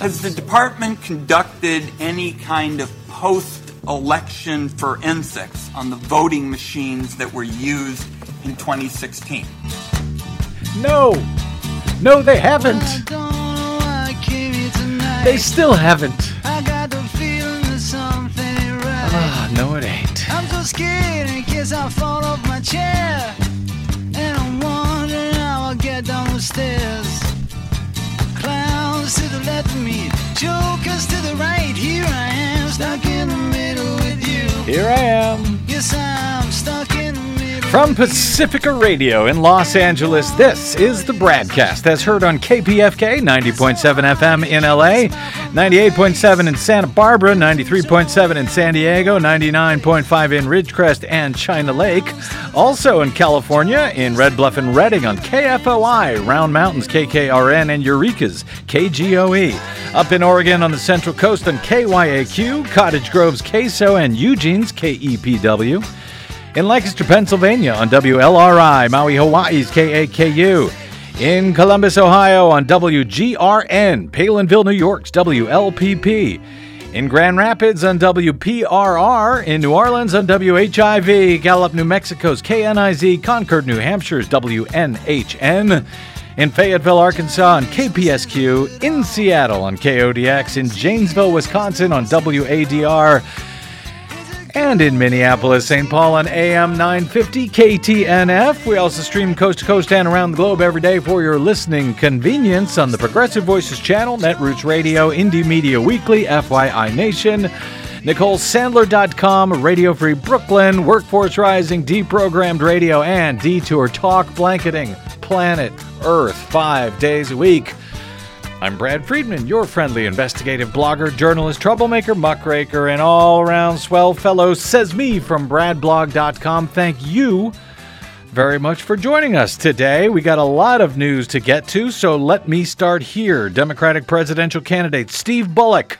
Has the department conducted any kind of post election forensics on the voting machines that were used in 2016? No. No, they haven't. They still haven't. Ah, no, it ain't. I'm so scared in case I fall off my chair. And I'm wondering how I'll get down the stairs. Clowns to left of me, jokers to the right. Here I am, stuck in the middle with you. Here I am. Yes, I'm stuck in the middle. From Pacifica Radio in Los Angeles, this is the BradCast as heard on KPFK 90.7 FM in LA, 98.7 in Santa Barbara, 93.7 in San Diego, 99.5 in Ridgecrest and China Lake. Also in California, in Red Bluff and Redding on KFOI, Round Mountains KKRN, and Eureka's KGOE. Up in Oregon on the Central Coast on KYAQ, Cottage Grove's KSO, and Eugene's KEPW in Lancaster, Pennsylvania on WLRI, Maui, Hawaii's KAKU. In Columbus, Ohio on WGRN, Palenville, New York's WLPP. In Grand Rapids on WPRR, in New Orleans on WHIV, Gallup, New Mexico's KNIZ, Concord, New Hampshire's WNHN, in Fayetteville, Arkansas on KPSQ, in Seattle on KODX, in Janesville, Wisconsin on WADR, and in Minneapolis, St. Paul on AM 950 KTNF. We also stream coast to coast and around the globe every day for your listening convenience on the Progressive Voices channel, Netroots Radio, Indie Media Weekly, FYI Nation. NicoleSandler.com, Radio Free Brooklyn, Workforce Rising, Deprogrammed Radio, and Detour Talk, blanketing planet Earth five days a week. I'm Brad Friedman, your friendly investigative blogger, journalist, troublemaker, muckraker, and all around swell fellow, says me from BradBlog.com. Thank you very much for joining us today. We got a lot of news to get to, so let me start here. Democratic presidential candidate Steve Bullock,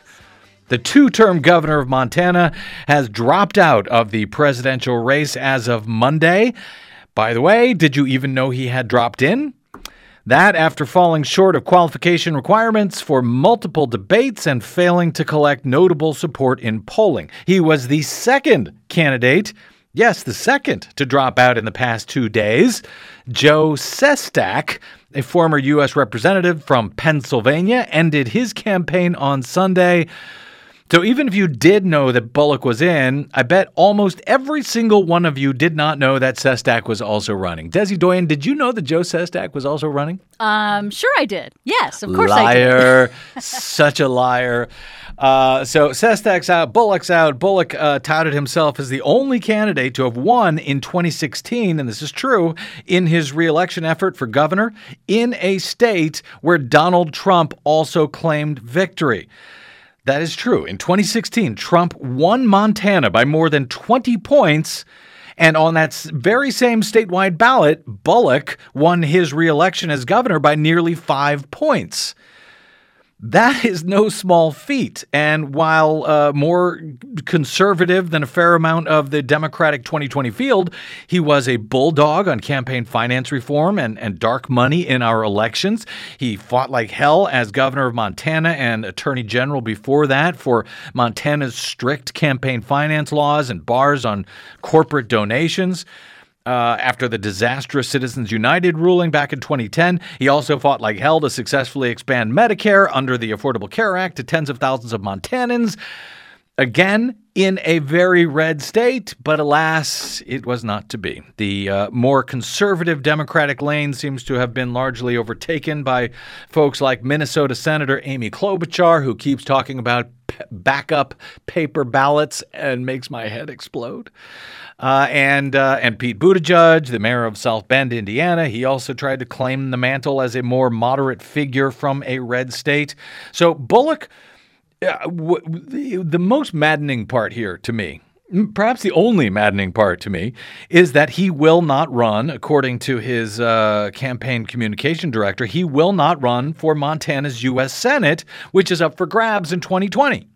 the two term governor of Montana, has dropped out of the presidential race as of Monday. By the way, did you even know he had dropped in? That after falling short of qualification requirements for multiple debates and failing to collect notable support in polling. He was the second candidate, yes, the second, to drop out in the past two days. Joe Sestak, a former U.S. representative from Pennsylvania, ended his campaign on Sunday. So even if you did know that Bullock was in, I bet almost every single one of you did not know that Sestak was also running. Desi Doyen, did you know that Joe Sestak was also running? Um, sure I did. Yes, of course I did. liar, such a liar. Uh, so Sestak's out, Bullock's out. Bullock uh, touted himself as the only candidate to have won in 2016, and this is true, in his reelection effort for governor in a state where Donald Trump also claimed victory. That is true. In 2016, Trump won Montana by more than 20 points. And on that very same statewide ballot, Bullock won his reelection as governor by nearly five points. That is no small feat. And while uh, more conservative than a fair amount of the Democratic 2020 field, he was a bulldog on campaign finance reform and, and dark money in our elections. He fought like hell as governor of Montana and attorney general before that for Montana's strict campaign finance laws and bars on corporate donations. Uh, after the disastrous Citizens United ruling back in 2010, he also fought like hell to successfully expand Medicare under the Affordable Care Act to tens of thousands of Montanans. Again, in a very red state, but alas, it was not to be. The uh, more conservative Democratic lane seems to have been largely overtaken by folks like Minnesota Senator Amy Klobuchar, who keeps talking about p- backup paper ballots and makes my head explode. Uh, and uh, and Pete Buttigieg, the mayor of South Bend, Indiana, he also tried to claim the mantle as a more moderate figure from a red state. So Bullock, uh, w- the, the most maddening part here to me, perhaps the only maddening part to me, is that he will not run, according to his uh, campaign communication director, he will not run for Montana's U.S. Senate, which is up for grabs in 2020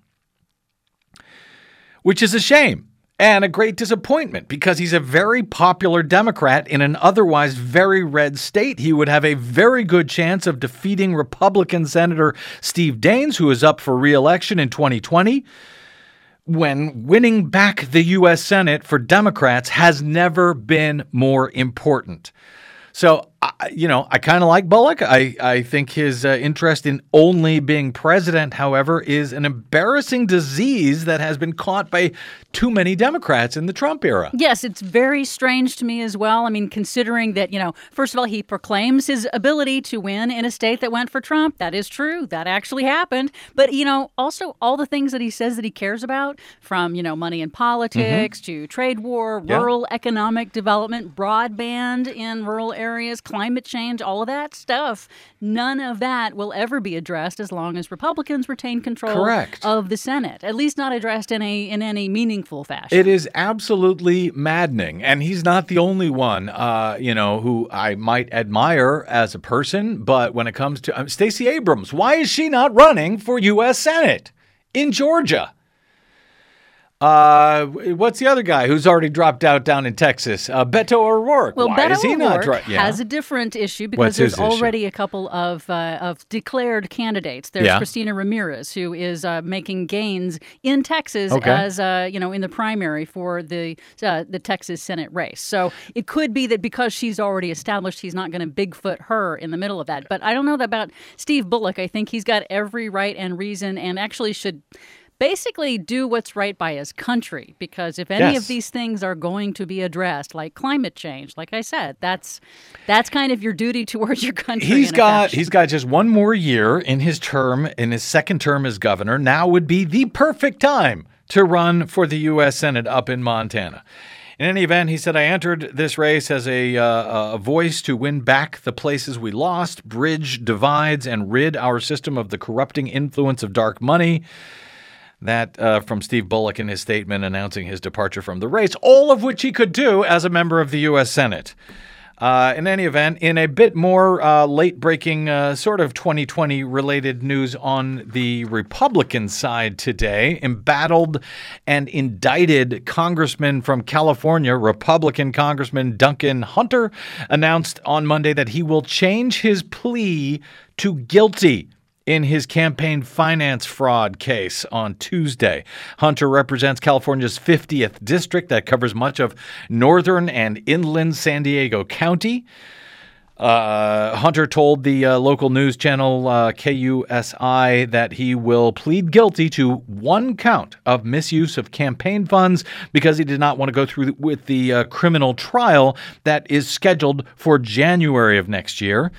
which is a shame. And a great disappointment because he's a very popular Democrat in an otherwise very red state. He would have a very good chance of defeating Republican Senator Steve Daines, who is up for reelection in 2020 when winning back the U.S. Senate for Democrats has never been more important. So, I- you know, I kind of like Bullock. I, I think his uh, interest in only being president, however, is an embarrassing disease that has been caught by too many Democrats in the Trump era. Yes, it's very strange to me as well. I mean, considering that, you know, first of all, he proclaims his ability to win in a state that went for Trump. That is true. That actually happened. But, you know, also all the things that he says that he cares about, from, you know, money in politics to trade war, Mm-hmm. Yeah. rural economic development, broadband in rural areas, climate change, all of that stuff, none of that will ever be addressed as long as Republicans retain control Correct. of the Senate. At least not addressed in a in any meaningful fashion. It is absolutely maddening. And he's not the only one, uh, you know, who I might admire as a person. But when it comes to um, Stacey Abrams, why is she not running for U.S. Senate in Georgia? Uh, what's the other guy who's already dropped out down in Texas? Uh, Beto O'Rourke. Well, Why Beto is he not O'Rourke yeah. has a different issue because What's there's his issue? already a couple of uh, of declared candidates. There's Yeah. Christina Ramirez, who is uh, making gains in Texas Okay. as uh, you know in the primary for the uh, the Texas Senate race. So it could be that because she's already established, he's not going to bigfoot her in the middle of that. But I don't know about Steve Bullock. I think he's got every right and reason, and actually should. Basically, do what's right by his country because if any Yes. of these things are going to be addressed, like climate change, like I said, that's that's kind of your duty towards your country. He's got fashion. he's got just one more year in his term in his second term as governor. Now would be the perfect time to run for the U.S. Senate up in Montana. In any event, he said, "I entered this race as a uh, a voice to win back the places we lost, bridge divides, and rid our system of the corrupting influence of dark money." That uh, from Steve Bullock in his statement announcing his departure from the race, all of which he could do as a member of the U.S. Senate. Uh, in any event, in a bit more uh, late breaking, uh, sort of 2020 related news on the Republican side today, embattled and indicted Congressman from California, Republican Congressman Duncan Hunter, announced on Monday that he will change his plea to guilty in his campaign finance fraud case on Tuesday. Hunter represents California's 50th district that covers much of northern and inland San Diego County. Uh, Hunter told the uh, local news channel uh, KUSI that he will plead guilty to one count of misuse of campaign funds because he did not want to go through with the uh, criminal trial that is scheduled for January of next year.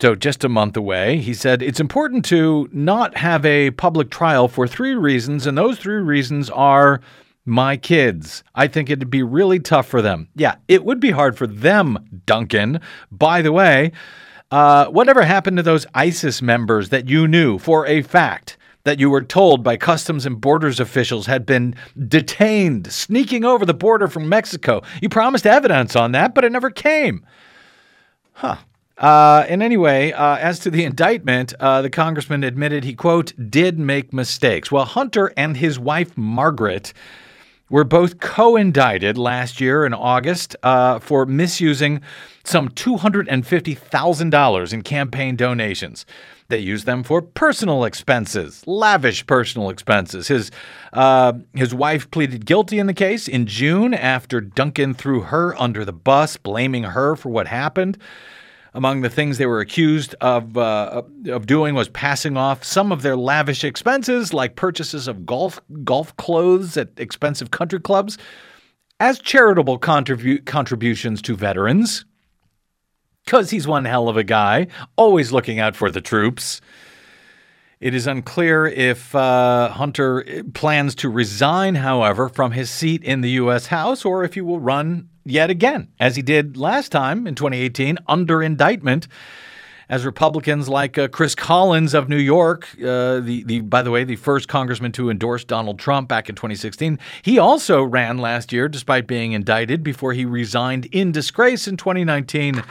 So, just a month away, he said it's important to not have a public trial for three reasons, and those three reasons are my kids. I think it'd be really tough for them. Yeah, it would be hard for them, Duncan. By the way, uh, whatever happened to those ISIS members that you knew for a fact? That you were told by Customs and Borders officials had been detained, sneaking over the border from Mexico. You promised evidence on that, but it never came. Uh, and anyway, uh, as to the indictment, uh, the congressman admitted he, quote, did make mistakes. Well, Hunter and his wife, Margaret, were both co indicted last year in August uh, for misusing some $250,000 in campaign donations. They used them for personal expenses, lavish personal expenses. His uh, his wife pleaded guilty in the case in June after Duncan threw her under the bus, blaming her for what happened. Among the things they were accused of uh, of doing was passing off some of their lavish expenses, like purchases of golf golf clothes at expensive country clubs, as charitable contribu- contributions to veterans. Because he's one hell of a guy, always looking out for the troops. It is unclear if uh, Hunter plans to resign, however, from his seat in the U.S. House or if he will run yet again, as he did last time in 2018 under indictment. As Republicans like uh, Chris Collins of New York, uh, the, the by the way, the first congressman to endorse Donald Trump back in 2016, he also ran last year despite being indicted before he resigned in disgrace in 2019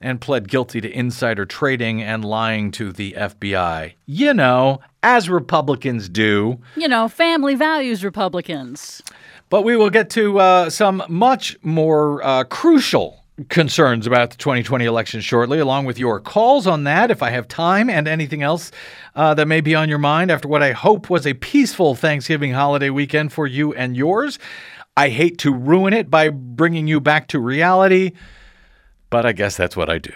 and pled guilty to insider trading and lying to the FBI. You know, as Republicans do. you know, family values Republicans. But we will get to uh, some much more uh, crucial concerns about the 2020 election shortly, along with your calls on that, if I have time, and anything else uh, that may be on your mind after what I hope was a peaceful Thanksgiving holiday weekend for you and yours. I hate to ruin it by bringing you back to reality, but I guess that's what I do.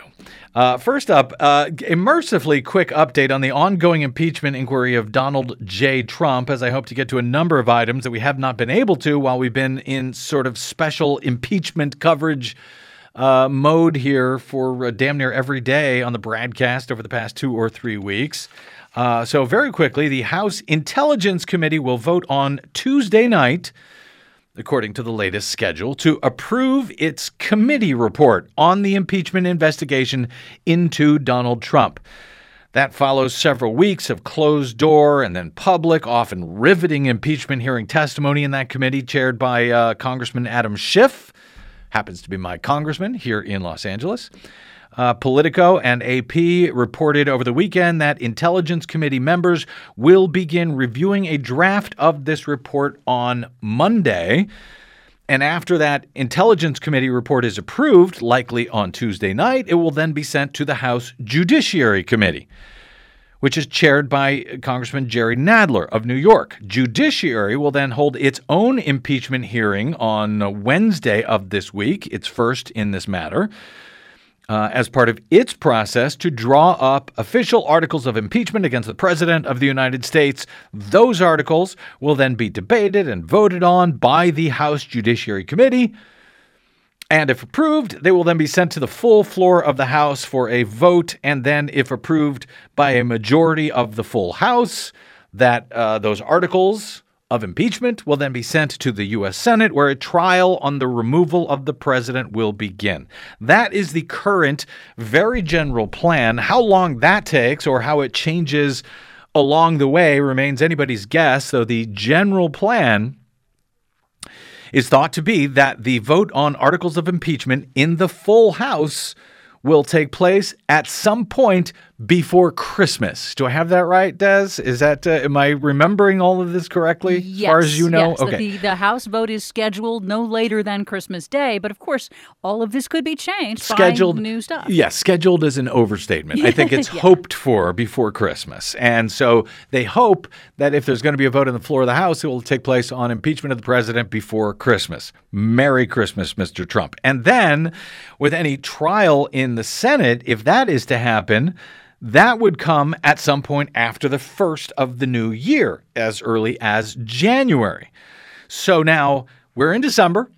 Uh, first up, uh, a mercifully quick update on the ongoing impeachment inquiry of Donald J. Trump, as I hope to get to a number of items that we have not been able to while we've been in sort of special impeachment coverage uh, mode here for uh, damn near every day on the BradCast over the past two or three weeks. Uh, so, very quickly, the House Intelligence Committee will vote on Tuesday night according to the latest schedule, to approve its committee report on the impeachment investigation into Donald Trump. That follows several weeks of closed door and then public, often riveting impeachment hearing testimony in that committee, chaired by uh, Congressman Adam Schiff. Happens to be my congressman here in Los Angeles. Uh, Politico and AP reported over the weekend that Intelligence Committee members will begin reviewing a draft of this report on Monday. And after that Intelligence Committee report is approved, likely on Tuesday night, it will then be sent to the House Judiciary Committee, which is chaired by Congressman Jerry Nadler of New York. Judiciary will then hold its own impeachment hearing on Wednesday of this week, its first in this matter uh, as part of its process to draw up official articles of impeachment against the President of the United States. Those articles will then be debated and voted on by the House Judiciary Committee. And if approved, they will then be sent to the full floor of the House for a vote. And then, if approved by a majority of the full House, that uh, those articles of impeachment will then be sent to the U.S. Senate, where a trial on the removal of the president will begin. That is the current, very general plan. How long that takes or how it changes along the way remains anybody's guess, though the general plan is thought to be that the vote on articles of impeachment in the full House will take place at some point before Christmas. Do I have that right, Des? Is that uh, am I remembering all of this correctly? Yes, as far as you know, yes. okay. The, the House vote is scheduled no later than Christmas Day, but of course, all of this could be changed. by scheduled new stuff. Yes, scheduled is an overstatement. I think it's Yeah. hoped for before Christmas. And so they hope that if there's going to be a vote on the floor of the House, it will take place on impeachment of the president before Christmas. Merry Christmas, Mr. Trump. And then with any trial in the Senate, if that is to happen, that would come at some point after the first of the new year, as early as January. So now we're in December.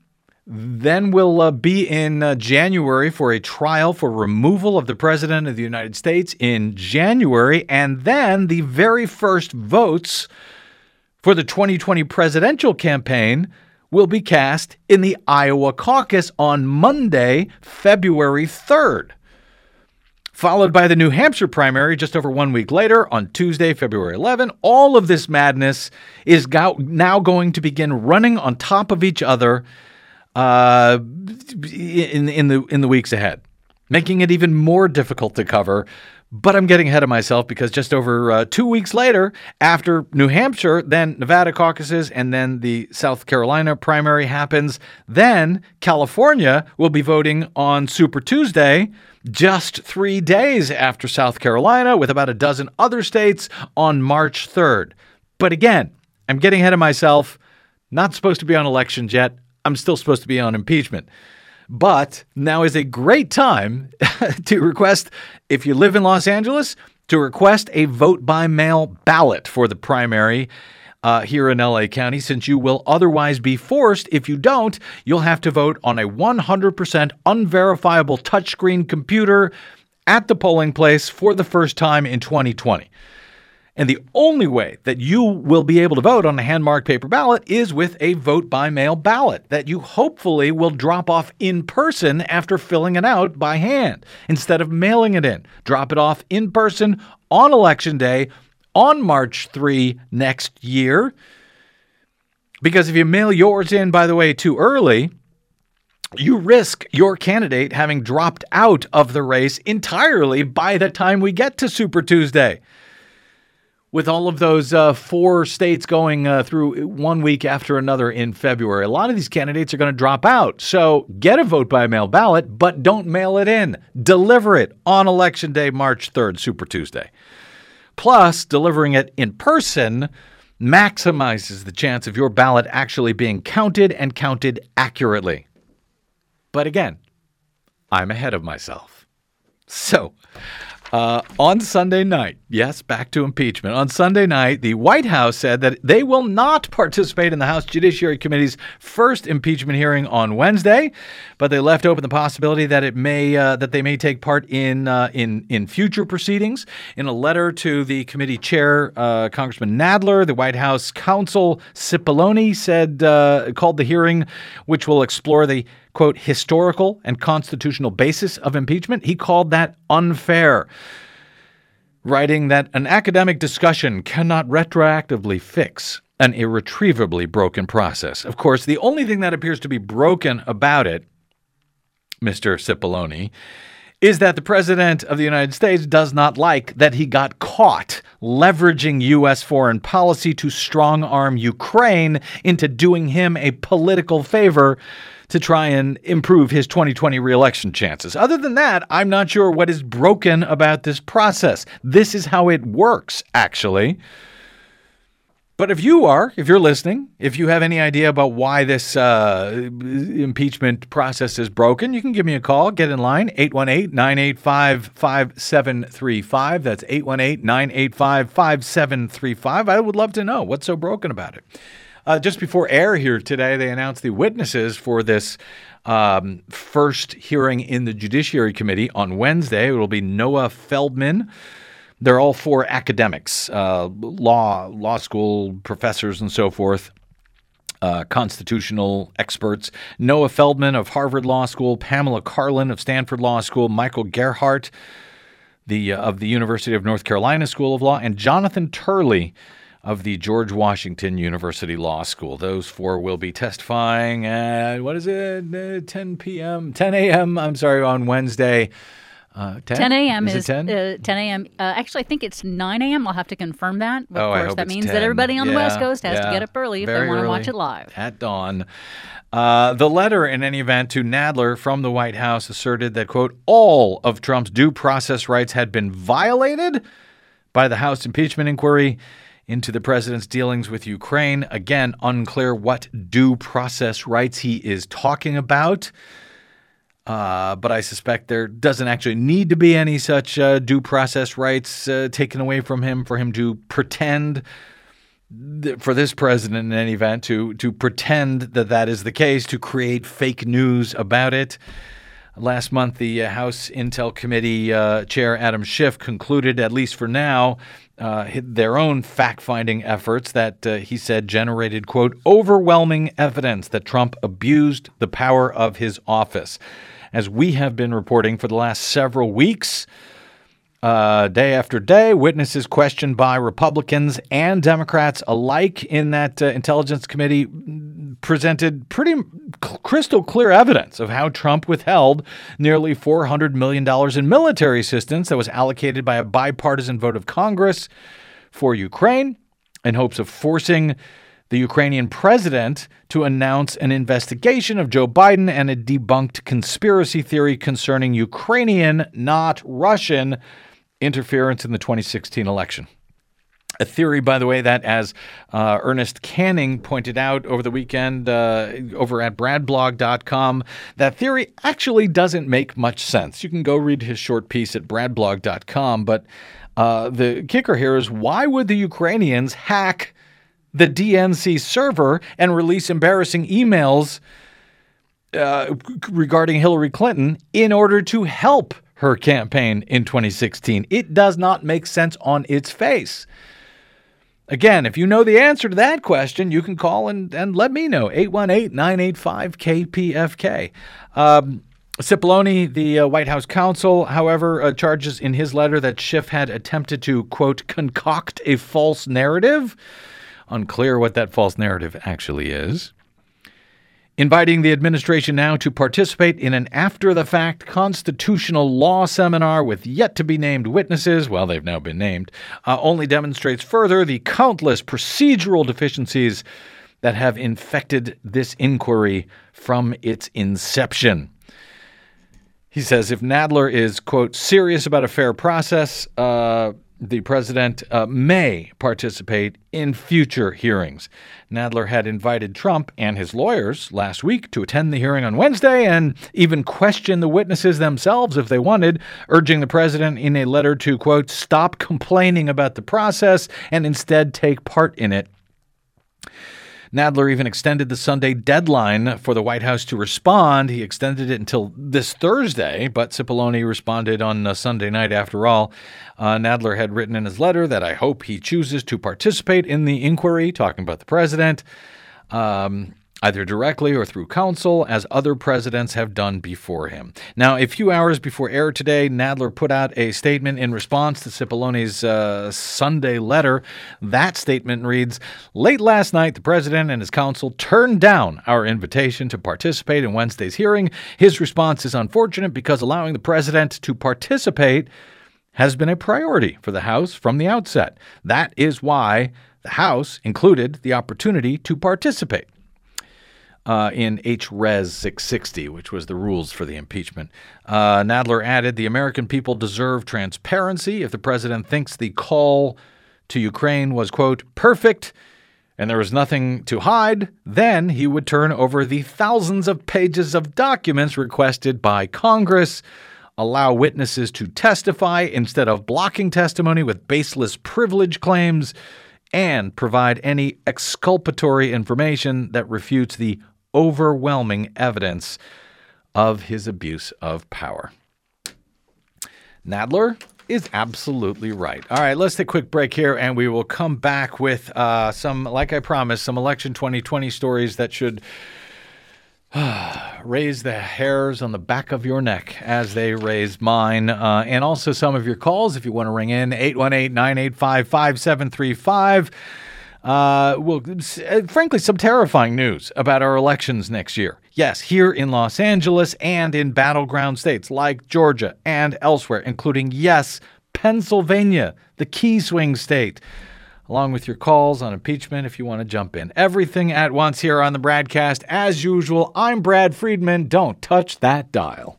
Then we'll uh, be in uh, January for a trial for removal of the President of the United States in January. And then the very first votes for the 2020 presidential campaign will be cast in the Iowa caucus on Monday, February 3rd followed by the New Hampshire primary just over one week later on Tuesday, February 11. All of this madness is go- now going to begin running on top of each other uh, in in the in the weeks ahead, making it even more difficult to cover. But I'm getting ahead of myself because just over uh, two weeks later, after New Hampshire, then Nevada caucuses, and then the South Carolina primary happens, then California will be voting on Super Tuesday, just three days after South Carolina, with about a dozen other states on March 3rd. But again, I'm getting ahead of myself. Not supposed to be on elections yet. I'm still supposed to be on impeachment. But now is a great time to request, if you live in Los Angeles, to request a vote by mail ballot for the primary uh, here in LA County, since you will otherwise be forced. If you don't, you'll have to vote on a 100% unverifiable touchscreen computer at the polling place for the first time in 2020. And the only way that you will be able to vote on a hand marked paper ballot is with a vote by mail ballot that you hopefully will drop off in person after filling it out by hand instead of mailing it in. Drop it off in person on election day on March 3 next year. Because if you mail yours in, by the way, too early, you risk your candidate having dropped out of the race entirely by the time we get to Super Tuesday with all of those uh, four states going uh, through one week after another in February. A lot of these candidates are going to drop out. So get a vote by mail ballot, but don't mail it in. Deliver it on Election Day, March 3rd, Super Tuesday. Plus, delivering it in person maximizes the chance of your ballot actually being counted and counted accurately. But again, I'm ahead of myself. So, uh, on Sunday night, yes, back to impeachment. On Sunday night, the White House said that they will not participate in the House Judiciary Committee's first impeachment hearing on Wednesday, but they left open the possibility that it may uh, that they may take part in uh, in in future proceedings. In a letter to the committee chair, uh, Congressman Nadler, the White House counsel Cipollone said uh, called the hearing, which will explore the quote, historical and constitutional basis of impeachment. He called that unfair, writing that an academic discussion cannot retroactively fix an irretrievably broken process. Of course, the only thing that appears to be broken about it, Mr. Cipollone, is that the President of the United States does not like that he got caught leveraging U.S. foreign policy to strong arm Ukraine into doing him a political favor to try and improve his 2020 reelection chances. Other than that, I'm not sure what is broken about this process. This is how it works, actually. But if you are, if you're listening, if you have any idea about why this uh, impeachment process is broken, you can give me a call. Get in line, 818 985 5735. That's 818 985 5735. I would love to know what's so broken about it. Uh, just before air here today, they announced the witnesses for this um, first hearing in the Judiciary Committee on Wednesday. It will be Noah Feldman. They're all four academics, uh, law, law school professors, and so forth. Uh, constitutional experts Noah Feldman of Harvard Law School, Pamela Karlan of Stanford Law School, Michael Gerhardt the, uh, of the University of North Carolina School of Law, and Jonathan Turley of the George Washington University Law School. Those four will be testifying at, what is it, uh, 10 p.m., 10 a.m., I'm sorry, on Wednesday. Uh, 10? 10 a.m. is, is, it 10? Uh, 10 a.m. Uh, actually, I think it's 9 a.m. I'll have to confirm that. Of Oh, I course, hope that it's means 10. that everybody on the West Coast has yeah. to get up early if Very they want to watch it live. At dawn. Uh, the letter, in any event, to Nadler from the White House asserted that, quote, all of Trump's due process rights had been violated by the House impeachment inquiry into the president's dealings with Ukraine. Again, unclear what due process rights he is talking about. Uh, but I suspect there doesn't actually need to be any such uh, due process rights uh, taken away from him for him to pretend th- for this president in any event to to pretend that that is the case to create fake news about it. Last month, the uh, House Intel Committee uh, Chair Adam Schiff concluded, at least for now, uh, their own fact finding efforts that uh, he said generated, quote, overwhelming evidence that Trump abused the power of his office. As we have been reporting for the last several weeks, uh, day after day, witnesses questioned by Republicans and Democrats alike in that uh, Intelligence Committee presented pretty crystal clear evidence of how Trump withheld nearly $400 million in military assistance that was allocated by a bipartisan vote of Congress for Ukraine in hopes of forcing the Ukrainian president to announce an investigation of Joe Biden and a debunked conspiracy theory concerning Ukrainian, not Russian, interference in the 2016 election. A theory, by the way, that as uh, Ernest Canning pointed out over the weekend uh, over at bradblog.com, that theory actually doesn't make much sense. You can go read his short piece at bradblog.com, but uh, the kicker here is why would the Ukrainians hack the DNC server and release embarrassing emails uh, regarding Hillary Clinton in order to help her campaign in 2016. It does not make sense on its face. Again, if you know the answer to that question, you can call and, and let me know. 818 985 KPFK. Um, Cipollone, the uh, White House counsel, however, uh, charges in his letter that Schiff had attempted to, quote, concoct a false narrative. Unclear what that false narrative actually is. Inviting the administration now to participate in an after the fact constitutional law seminar with yet to be named witnesses. Well, they've now been named, uh, only demonstrates further the countless procedural deficiencies that have infected this inquiry from its inception. He says if Nadler is, quote, serious about a fair process, uh, the president uh, may participate in future hearings. Nadler had invited Trump and his lawyers last week to attend the hearing on Wednesday and even question the witnesses themselves if they wanted, urging the president in a letter to, quote, stop complaining about the process and instead take part in it. Nadler even extended the Sunday deadline for the White House to respond. He extended it until this Thursday, but Cipollone responded on uh, Sunday night after all. Uh, Nadler had written in his letter that I hope he chooses to participate in the inquiry, talking about the president. Um, either directly or through counsel, as other presidents have done before him. Now, a few hours before air today, Nadler put out a statement in response to Cipollone's uh, Sunday letter. That statement reads Late last night, the president and his counsel turned down our invitation to participate in Wednesday's hearing. His response is unfortunate because allowing the president to participate has been a priority for the House from the outset. That is why the House included the opportunity to participate uh, in H-Res 660, which was the rules for the impeachment. Uh, Nadler added, "The American people deserve transparency. If the president thinks the call to Ukraine was quote perfect." And there was nothing to hide, then he would turn over the thousands of pages of documents requested by Congress, allow witnesses to testify instead of blocking testimony with baseless privilege claims, and provide any exculpatory information that refutes the overwhelming evidence of his abuse of power. Nadler is absolutely right. All right, let's take a quick break here and we will come back with uh, some, like I promised, some election 2020 stories that should raise the hairs on the back of your neck as they raise mine. Uh, and also some of your calls if you want to ring in 818 985 5735. Uh, well, uh, frankly, some terrifying news about our elections next year. Yes, here in Los Angeles and in battleground states like Georgia and elsewhere, including, yes, Pennsylvania, the key swing state. Along with your calls on impeachment if you want to jump in. Everything at once here on the BradCast. As usual, I'm Brad Friedman. Don't touch that dial.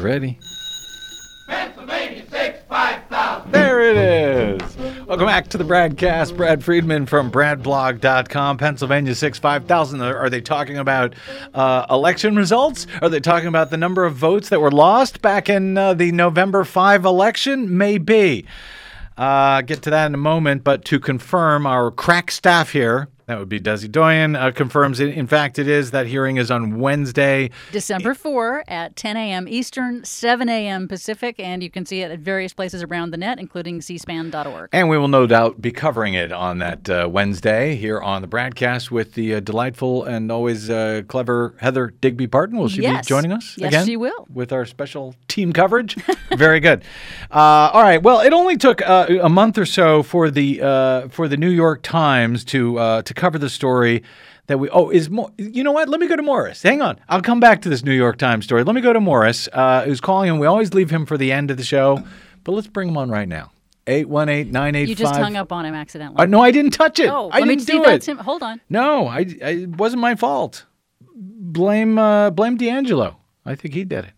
Get ready. Pennsylvania 6 5000. There it is. Welcome back to the BradCast. Brad Friedman from BradBlog.com, Pennsylvania 6 5000. Are they talking about uh, election results? Are they talking about the number of votes that were lost back in uh, the November 5 election? Maybe. Uh, get to that in a moment, but to confirm, our crack staff here, that would be Desi Doyen, uh, confirms it. In fact, it is. That hearing is on Wednesday. December 4 at 10 a.m. Eastern, 7 a.m. Pacific, and you can see it at various places around the net, including cspan.org. And we will no doubt be covering it on that uh, Wednesday here on the BradCast with the uh, delightful and always uh, clever Heather Digby Parton. Will she Yes. be joining us Yes, again? she will. With our special team coverage. Very good. Uh, all right. Well, it only took uh, a month or so for the uh, for the New York Times to uh, to cover the story that we. Oh, is more. You know what? Let me go to Morris. Hang on. I'll come back to this New York Times story. Let me go to Morris, uh, who's calling, him. we always leave him for the end of the show, but let's bring him on right now. 818 985. You just hung up on him accidentally. Uh, no, I didn't touch it. oh, I let didn't see do if it. him. Hold on. No, I, I, it wasn't my fault. Blame uh, blame D'Angelo. I think he did it.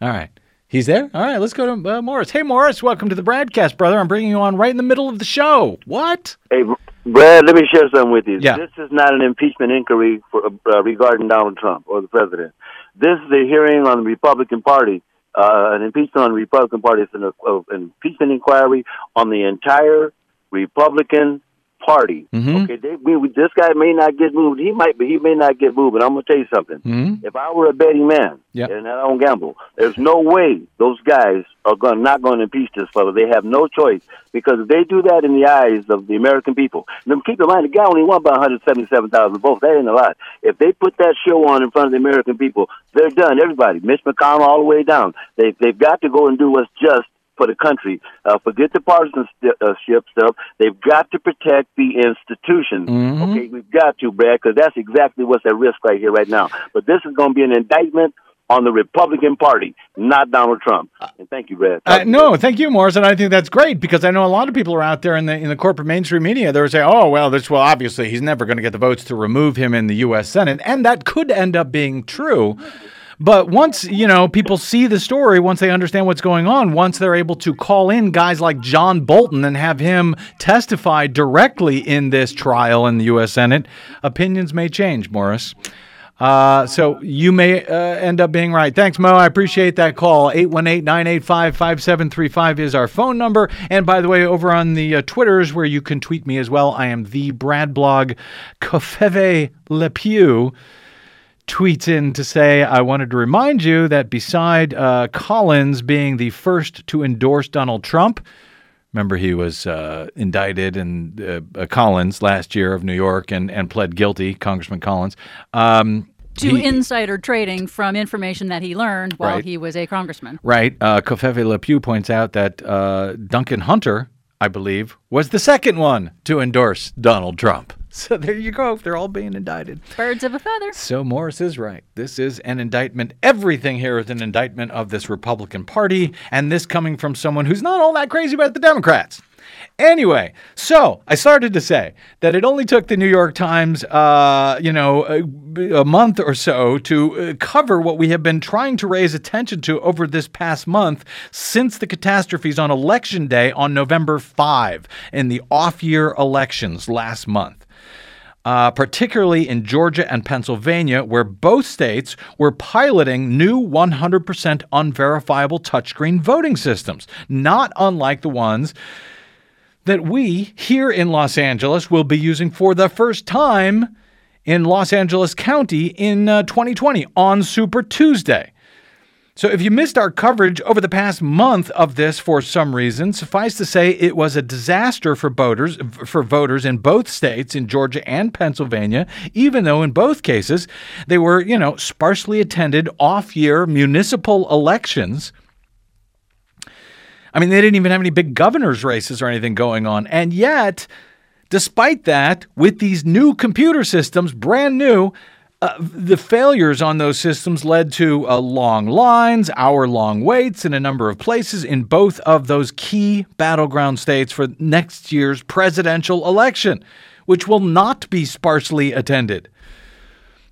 All right. He's there? All right, let's go to uh, Morris. Hey, Morris, welcome to the BradCast, brother. I'm bringing you on right in the middle of the show. What? Hey, Brad, let me share something with you. Yeah. This is not an impeachment inquiry for, uh, regarding Donald Trump or the president. This is a hearing on the Republican Party, uh, an impeachment on the Republican Party. It's an, uh, an impeachment inquiry on the entire Republican Party. Mhm. Okay, they, we, this guy may not get moved. He might, but he may not get moved. But I'm going to tell you something. Mhm. If I were a betting man, Yeah. and I don't gamble, there's no way those guys are gonna not going to impeach this fellow. They have no choice because if they do that in the eyes of the American people, then keep in mind the guy only won by 177,000 votes. That ain't a lot. If they put that show on in front of the American people, they're done. Everybody, Mitch McConnell all the way down. They they've got to go and do what's just for the country. Uh, forget the partisanship uh, ship stuff. They've got to protect the institutions. Okay, we've got to, Brad, because that's exactly what's at risk right here, right now. But this is going to be an indictment on the Republican Party, not Donald Trump. And thank you, Brad. Uh, no, thank you, Morris, and I think that's great because I know a lot of people are out there in the in the corporate mainstream media. They're saying, "Oh, well, this well, obviously he's never going to get the votes to remove him in the U.S. Senate," and that could end up being true. But once you know people see the story, once they understand what's going on, once they're able to call in guys like John Bolton and have him testify directly in this trial in the U.S. Senate, opinions may change. Morris. Uh, so you may uh, end up being right. Thanks, Mo. I appreciate that call. 818-985-5735 is our phone number. And by the way, over on the uh, Twitters where you can tweet me as well, I am the Brad blog Covfefe Le Pew tweets in to say, I wanted to remind you that beside uh, Collins being the first to endorse Donald Trump, remember he was uh, indicted in uh, uh, Collins last year of New York and, and pled guilty, Congressman Collins. Um, To he- insider trading from information that he learned while Right. he was a congressman. Right. Uh, Covfefe Le Pew points out that uh, Duncan Hunter, I believe, was the second one to endorse Donald Trump. So there you go. They're all being indicted. Birds of a feather. So Morris is right. This is an indictment. Everything here is an indictment of this Republican Party, and this coming from someone who's not all that crazy about the Democrats. Anyway, so I started to say that it only took the New York Times, uh, you know, a, a month or so to uh, cover what we have been trying to raise attention to over this past month since the catastrophes on Election Day on November 5 in the off year elections last month. Uh, particularly in Georgia and Pennsylvania, where both states were piloting new 100% unverifiable touchscreen voting systems, not unlike the ones that we here in Los Angeles will be using for the first time in Los Angeles County in uh, 2020 on Super Tuesday. So, if you missed our coverage over the past month of this for some reason, suffice to say it was a disaster for voters for voters in both states, in Georgia and Pennsylvania. Even though in both cases they were, you know, sparsely attended off-year municipal elections. I mean, they didn't even have any big governors' races or anything going on, and yet, despite that, with these new computer systems, brand new, uh, the failures on those systems led to uh, long lines, hour long waits in a number of places in both of those key battleground states for next year's presidential election, which will not be sparsely attended.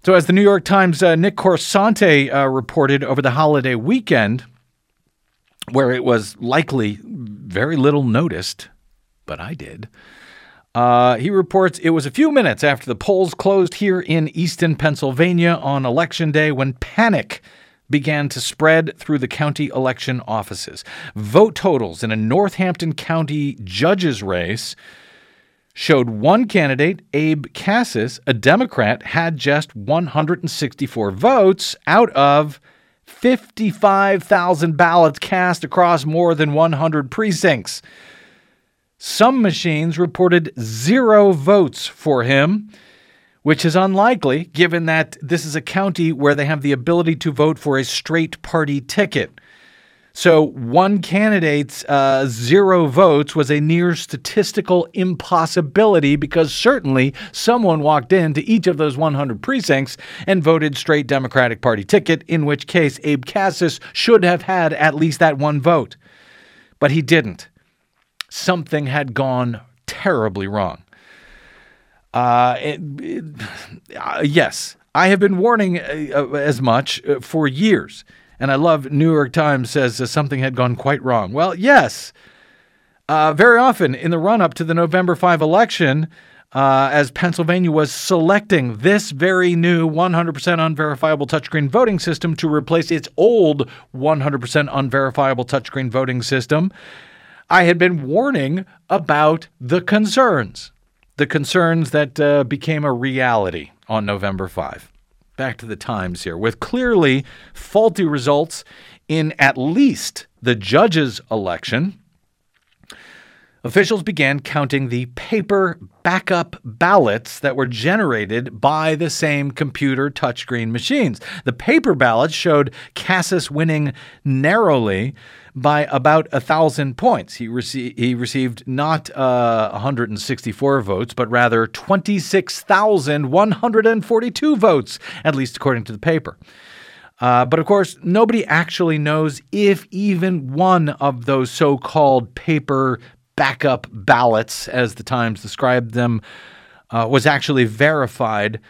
So, as the New York Times' uh, Nick Corasaniti uh, reported over the holiday weekend, where it was likely very little noticed, but I did. Uh, he reports it was a few minutes after the polls closed here in Easton, Pennsylvania on Election Day when panic began to spread through the county election offices. Vote totals in a Northampton County judge's race showed one candidate, Abe Kassis, a Democrat, had just 164 votes out of 55,000 ballots cast across more than 100 precincts. Some machines reported zero votes for him, which is unlikely given that this is a county where they have the ability to vote for a straight party ticket. So one candidate's uh, zero votes was a near statistical impossibility because certainly someone walked into each of those 100 precincts and voted straight Democratic Party ticket, in which case Abe Kassis should have had at least that one vote. But he didn't. Something had gone terribly wrong. Uh, it, it, uh, yes, I have been warning uh, as much uh, for years. And I love New York Times says uh, something had gone quite wrong. Well, yes. Uh, very often in the run up to the November 5 election, uh, as Pennsylvania was selecting this very new 100% unverifiable touchscreen voting system to replace its old 100% unverifiable touchscreen voting system, I had been warning about the concerns, the concerns that uh, became a reality on November 5 back to the Times here, with clearly faulty results in at least the judges' election. Officials began counting the paper backup ballots that were generated by the same computer touchscreen machines. The paper ballots showed Kassis winning narrowly by about a thousand points. He, rece- he received not uh, 164 votes, but rather 26,142 votes, at least according to the paper. Uh, but of course, nobody actually knows if even one of those so called paper backup ballots, as the Times described them, uh, was actually verified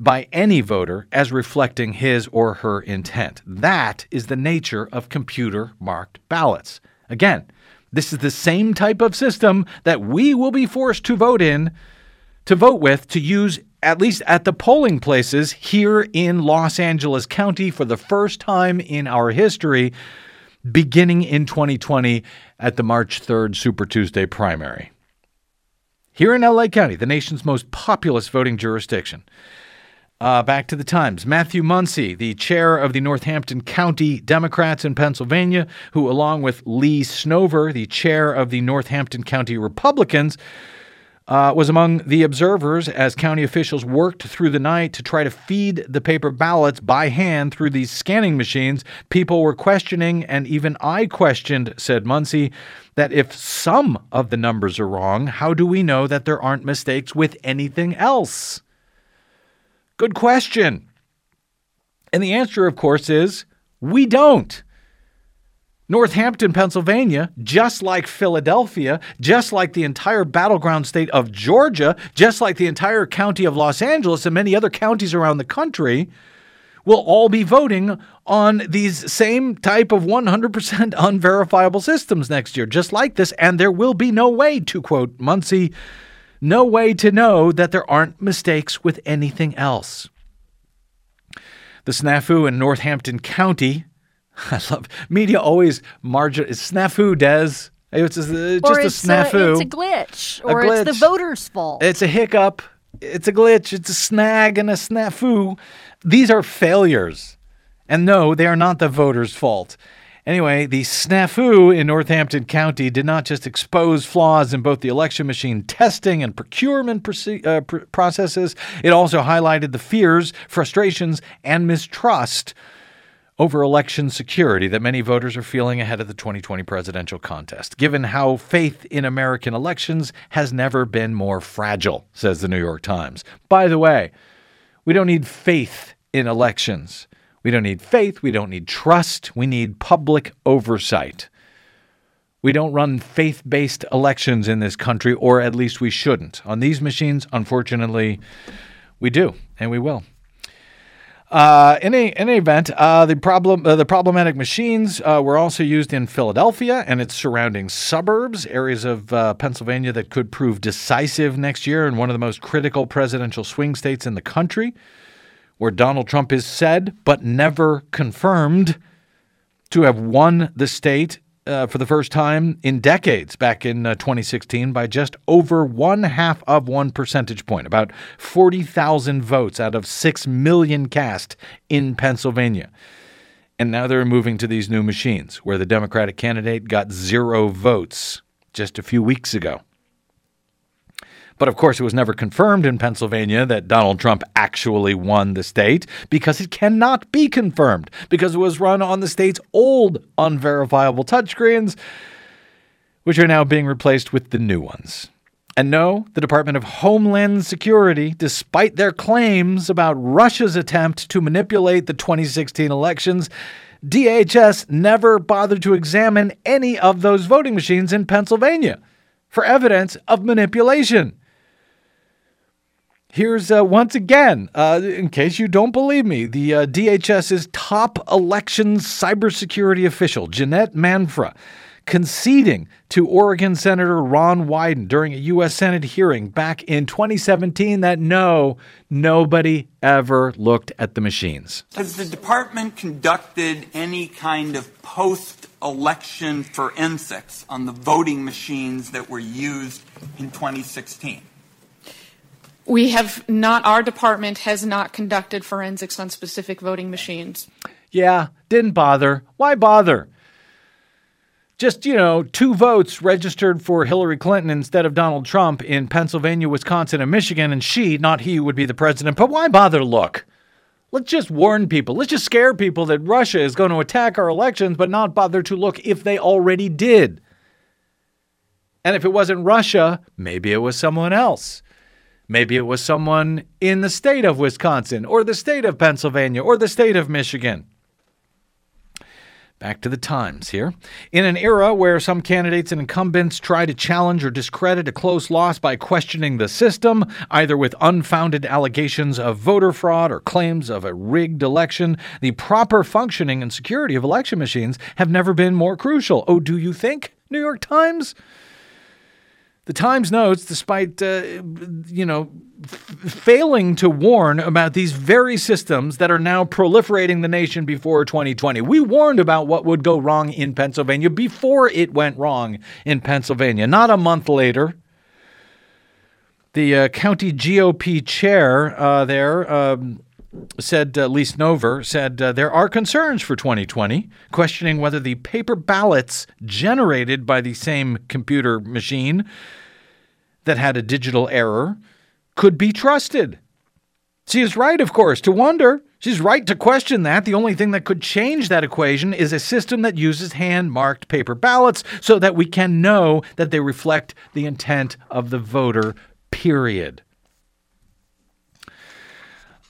by any voter as reflecting his or her intent. That is the nature of computer marked ballots. Again, this is the same type of system that we will be forced to vote in, to vote with, to use at least at the polling places here in Los Angeles County for the first time in our history, beginning in 2020 at the March 3rd Super Tuesday primary. Here in LA County, the nation's most populous voting jurisdiction. Uh, back to the Times. Matthew Munsey, the chair of the Northampton County Democrats in Pennsylvania, who, along with Lee Snover, the chair of the Northampton County Republicans, uh, was among the observers as county officials worked through the night to try to feed the paper ballots by hand through these scanning machines. People were questioning, and even I questioned, said Munsey, that if some of the numbers are wrong, how do we know that there aren't mistakes with anything else? Good question. And the answer, of course, is we don't. Northampton, Pennsylvania, just like Philadelphia, just like the entire battleground state of Georgia, just like the entire county of Los Angeles and many other counties around the country, will all be voting on these same type of 100% unverifiable systems next year, just like this. And there will be no way, to quote Munsey, no way to know that there aren't mistakes with anything else. The snafu in Northampton County I love media always margin. It's snafu, Des. It's just, uh, or just it's a snafu. it's a glitch, A or it's the voters' fault. It's a hiccup. It's a glitch. It's a snag and a snafu. These are failures. And no, they are not the voters' fault. Anyway, the snafu in Northampton County did not just expose flaws in both the election machine testing and procurement proce- uh, pr- processes, it also highlighted the fears, frustrations, and mistrust over election security that many voters are feeling ahead of the 2020 presidential contest, given how faith in American elections has never been more fragile, says the New York Times. By the way, we don't need faith in elections. We don't need faith. We don't need trust. We need public oversight. We don't run faith based elections in this country, or at least we shouldn't. On these machines, unfortunately, we do, and we will. Uh, in, a, in any event, uh, the problem uh, the problematic machines uh, were also used in Philadelphia and its surrounding suburbs, areas of uh, Pennsylvania that could prove decisive next year in one of the most critical presidential swing states in the country, where Donald Trump is said but never confirmed to have won the state uh, for the first time in decades back in uh, 2016 by just over one half of one percentage point, about 40,000 votes out of 6 million cast in Pennsylvania. And now they're moving to these new machines where the Democratic candidate got zero votes just a few weeks ago. But of course, it was never confirmed in Pennsylvania that Donald Trump actually won the state because it cannot be confirmed because it was run on the state's old unverifiable touchscreens, which are now being replaced with the new ones. And no, the Department of Homeland Security, despite their claims about Russia's attempt to manipulate the 2016 elections, DHS never bothered to examine any of those voting machines in Pennsylvania for evidence of manipulation. Here's uh, once again, uh, in case you don't believe me, the uh, DHS's top elections cybersecurity official, Jeanette Manfra, conceding to Oregon Senator Ron Wyden during a U.S. Senate hearing back in 2017 that no, nobody ever looked at the machines. Has the department conducted any kind of post election forensics on the voting machines that were used in 2016? We have not, our department has not conducted forensics on specific voting machines. Yeah, didn't bother. Why bother? Just, you know, two votes registered for Hillary Clinton instead of Donald Trump in Pennsylvania, Wisconsin, and Michigan, and she, not he, would be the president. But why bother look? Let's just warn people. Let's just scare people that Russia is going to attack our elections, but not bother to look if they already did. And if it wasn't Russia, maybe it was someone else. Maybe it was someone in the state of Wisconsin or the state of Pennsylvania or the state of Michigan. Back to the Times here. In an era where some candidates and incumbents try to challenge or discredit a close loss by questioning the system, either with unfounded allegations of voter fraud or claims of a rigged election, the proper functioning and security of election machines have never been more crucial. Oh, do you think, New York Times? The Times notes, despite, uh, you know, failing to warn about these very systems that are now proliferating the nation before 2020. We warned about what would go wrong in Pennsylvania before it went wrong in Pennsylvania, not a month later. The uh, county GOP chair uh, there um, said, uh, Lee said, uh, there are concerns for 2020, questioning whether the paper ballots generated by the same computer machine that had a digital error could be trusted. She is right, of course, to wonder. She's right to question that. The only thing that could change that equation is a system that uses hand marked paper ballots so that we can know that they reflect the intent of the voter, period.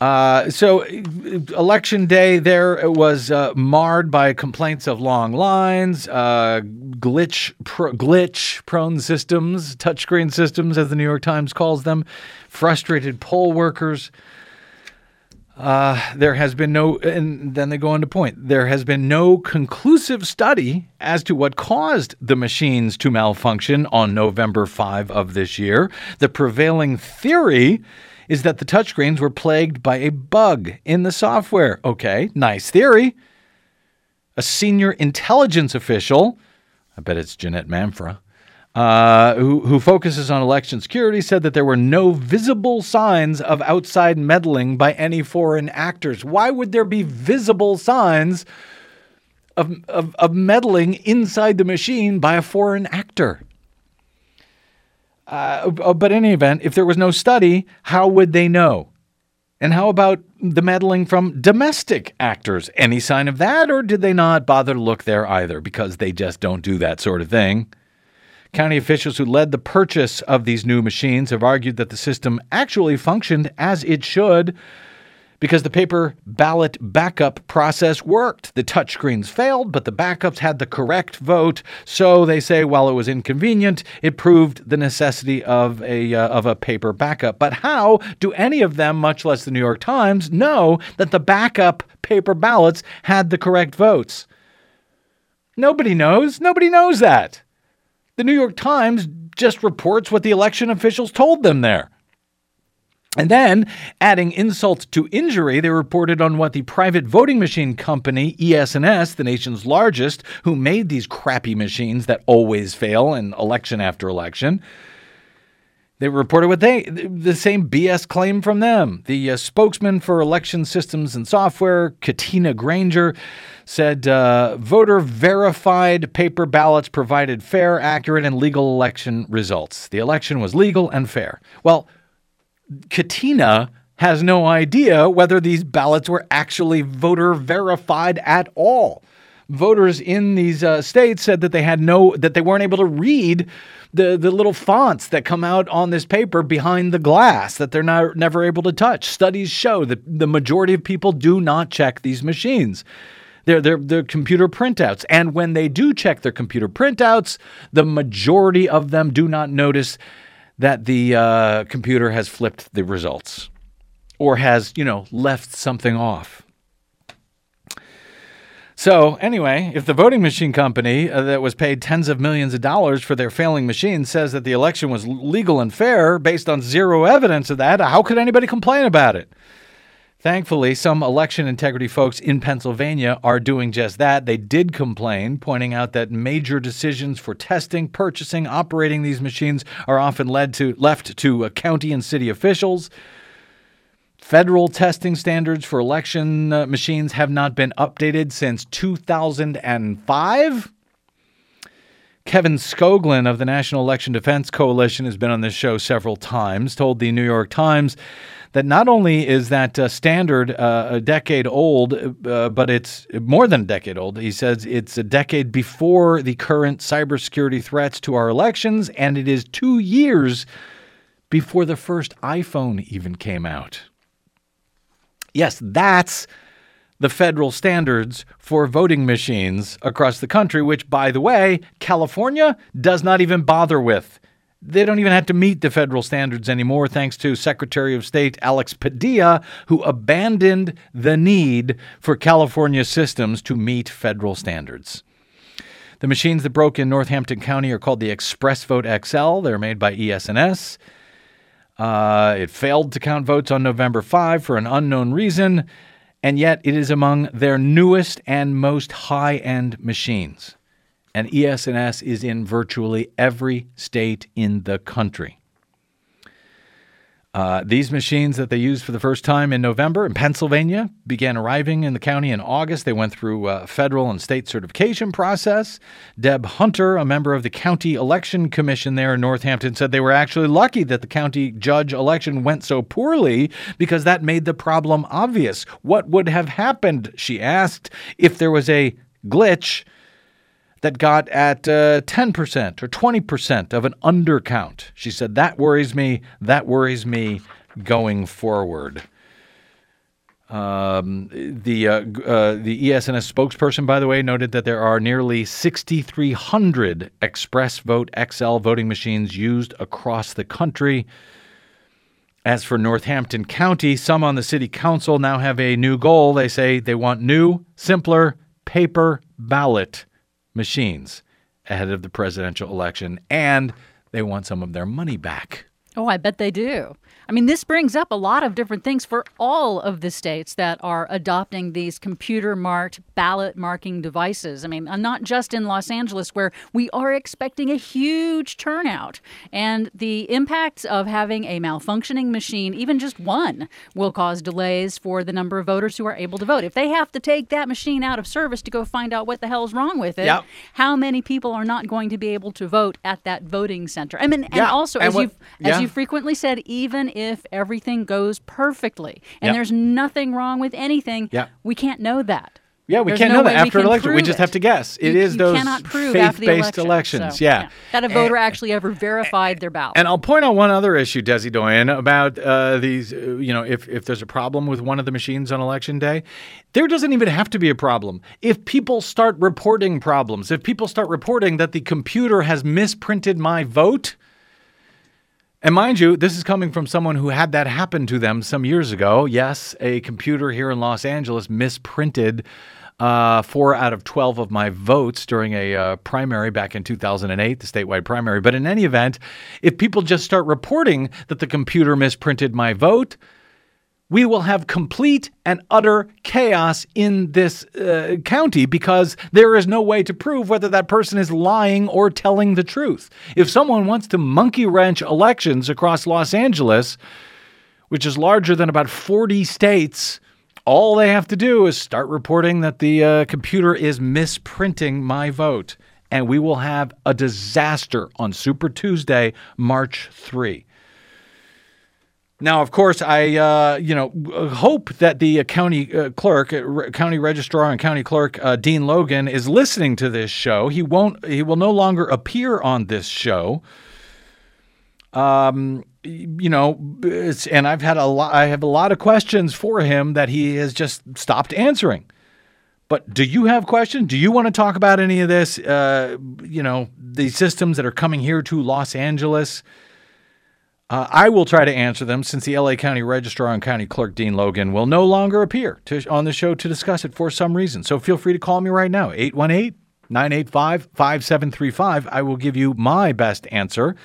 Uh, so, election day there was uh, marred by complaints of long lines, uh, glitch, pro- glitch prone systems, touchscreen systems, as the New York Times calls them, frustrated poll workers. Uh, there has been no, and then they go on to point, there has been no conclusive study as to what caused the machines to malfunction on November 5 of this year. The prevailing theory is that the touchscreens were plagued by a bug in the software. Okay, nice theory. A senior intelligence official, I bet it's Jeanette Manfra, uh, who, who focuses on election security, said that there were no visible signs of outside meddling by any foreign actors. Why would there be visible signs of, of, of meddling inside the machine by a foreign actor? Uh, but in any event, if there was no study, how would they know? And how about the meddling from domestic actors? Any sign of that, or did they not bother to look there either because they just don't do that sort of thing? County officials who led the purchase of these new machines have argued that the system actually functioned as it should because the paper ballot backup process worked. The touchscreens failed, but the backups had the correct vote. So they say while it was inconvenient, it proved the necessity of a uh, of a paper backup. But how do any of them, much less the New York Times, know that the backup paper ballots had the correct votes? Nobody knows. Nobody knows that. The New York Times just reports what the election officials told them there. And then, adding insult to injury, they reported on what the private voting machine company, ES&S, the nation's largest, who made these crappy machines that always fail in election after election, They reported what they the same BS claim from them. The uh, spokesman for election systems and software, Katina Granger, said uh, voter verified paper ballots provided fair, accurate, and legal election results. The election was legal and fair. Well, Katina has no idea whether these ballots were actually voter verified at all. Voters in these uh, states said that they had no that they weren't able to read the the little fonts that come out on this paper behind the glass that they're not never able to touch. Studies show that the majority of people do not check these machines. They're, they're, they're computer printouts. And when they do check their computer printouts, the majority of them do not notice that the uh, computer has flipped the results or has, you know, left something off. So, anyway, if the voting machine company uh, that was paid tens of millions of dollars for their failing machine says that the election was legal and fair based on zero evidence of that, how could anybody complain about it? Thankfully, some election integrity folks in Pennsylvania are doing just that. They did complain, pointing out that major decisions for testing, purchasing, operating these machines are often led to left to uh, county and city officials. Federal testing standards for election uh, machines have not been updated since 2005. Kevin Skoglund of the National Election Defense Coalition has been on this show several times, told the New York Times that not only is that uh, standard uh, a decade old, uh, but it's more than a decade old. He says it's a decade before the current cybersecurity threats to our elections, and it is two years before the first iPhone even came out. Yes, that's the federal standards for voting machines across the country, which, by the way, California does not even bother with. They don't even have to meet the federal standards anymore, thanks to Secretary of State Alex Padilla, who abandoned the need for California systems to meet federal standards. The machines that broke in Northampton County are called the Express Vote XL. They're made by E ES&S. Uh, it failed to count votes on November 5 for an unknown reason, and yet it is among their newest and most high end machines. And ES&S is in virtually every state in the country. Uh, these machines that they used for the first time in November in Pennsylvania began arriving in the county in August. They went through a federal and state certification process. Deb Hunter, a member of the county election commission there in Northampton, said they were actually lucky that the county judge election went so poorly because that made the problem obvious. What would have happened, she asked, if there was a glitch that got at uh, 10% or 20% of an undercount. She said, That worries me. That worries me going forward. Um, the uh, uh, the ES&S spokesperson, by the way, noted that there are nearly 6,300 Express Vote XL voting machines used across the country. As for Northampton County, some on the city council now have a new goal. They say they want new, simpler paper ballot machines ahead of the presidential election, and they want some of their money back. Oh, I bet they do. I mean, this brings up a lot of different things for all of the states that are adopting these computer marked ballot marking devices. I mean, uh, not just in Los Angeles, where we are expecting a huge turnout. And the impacts of having a malfunctioning machine, even just one, will cause delays for the number of voters who are able to vote. If they have to take that machine out of service to go find out what the hell's wrong with it, Yep. how many people are not going to be able to vote at that voting center? I mean, and Yeah, also, and as what- you've as yeah. you've frequently said, even if everything goes perfectly and Yep. there's nothing wrong with anything, Yeah. we can't know that. Yeah, we There's can't no know that after an election. We just it. have to guess. It You- is you those cannot prove after the faith-based election. elections. So, yeah. that a voter actually ever verified their ballot. And I'll point out one other issue, Desi Doyen, about uh, these. Uh, you know, if if there's a problem with one of the machines on election day, there doesn't even have to be a problem. If people start reporting problems, if people start reporting that the computer has misprinted my vote. And mind you, this is coming from someone who had that happen to them some years ago. Yes, a computer here in Los Angeles misprinted uh, four out of 12 of my votes during a uh, primary back in 2008, the statewide primary. But in any event, if people just start reporting that the computer misprinted my vote, we will have complete and utter chaos in this uh, county because there is no way to prove whether that person is lying or telling the truth. If someone wants to monkey wrench elections across Los Angeles, which is larger than about 40 states, all they have to do is start reporting that the uh, computer is misprinting my vote. And we will have a disaster on Super Tuesday, March 3. Now, of course, I uh, you know hope that the uh, county uh, clerk, uh, county registrar, and county clerk uh, Dean Logan is listening to this show. He won't. He will no longer appear on this show. Um, you know, it's, and I've had a lot. I have a lot of questions for him that he has just stopped answering. But do you have questions? Do you want to talk about any of this? Uh, you know, the systems that are coming here to Los Angeles. Uh, I will try to answer them since the LA County Registrar and County Clerk Dean Logan will no longer appear to, on the show to discuss it for some reason. So feel free to call me right now, 818 985 5735. I will give you my best answer.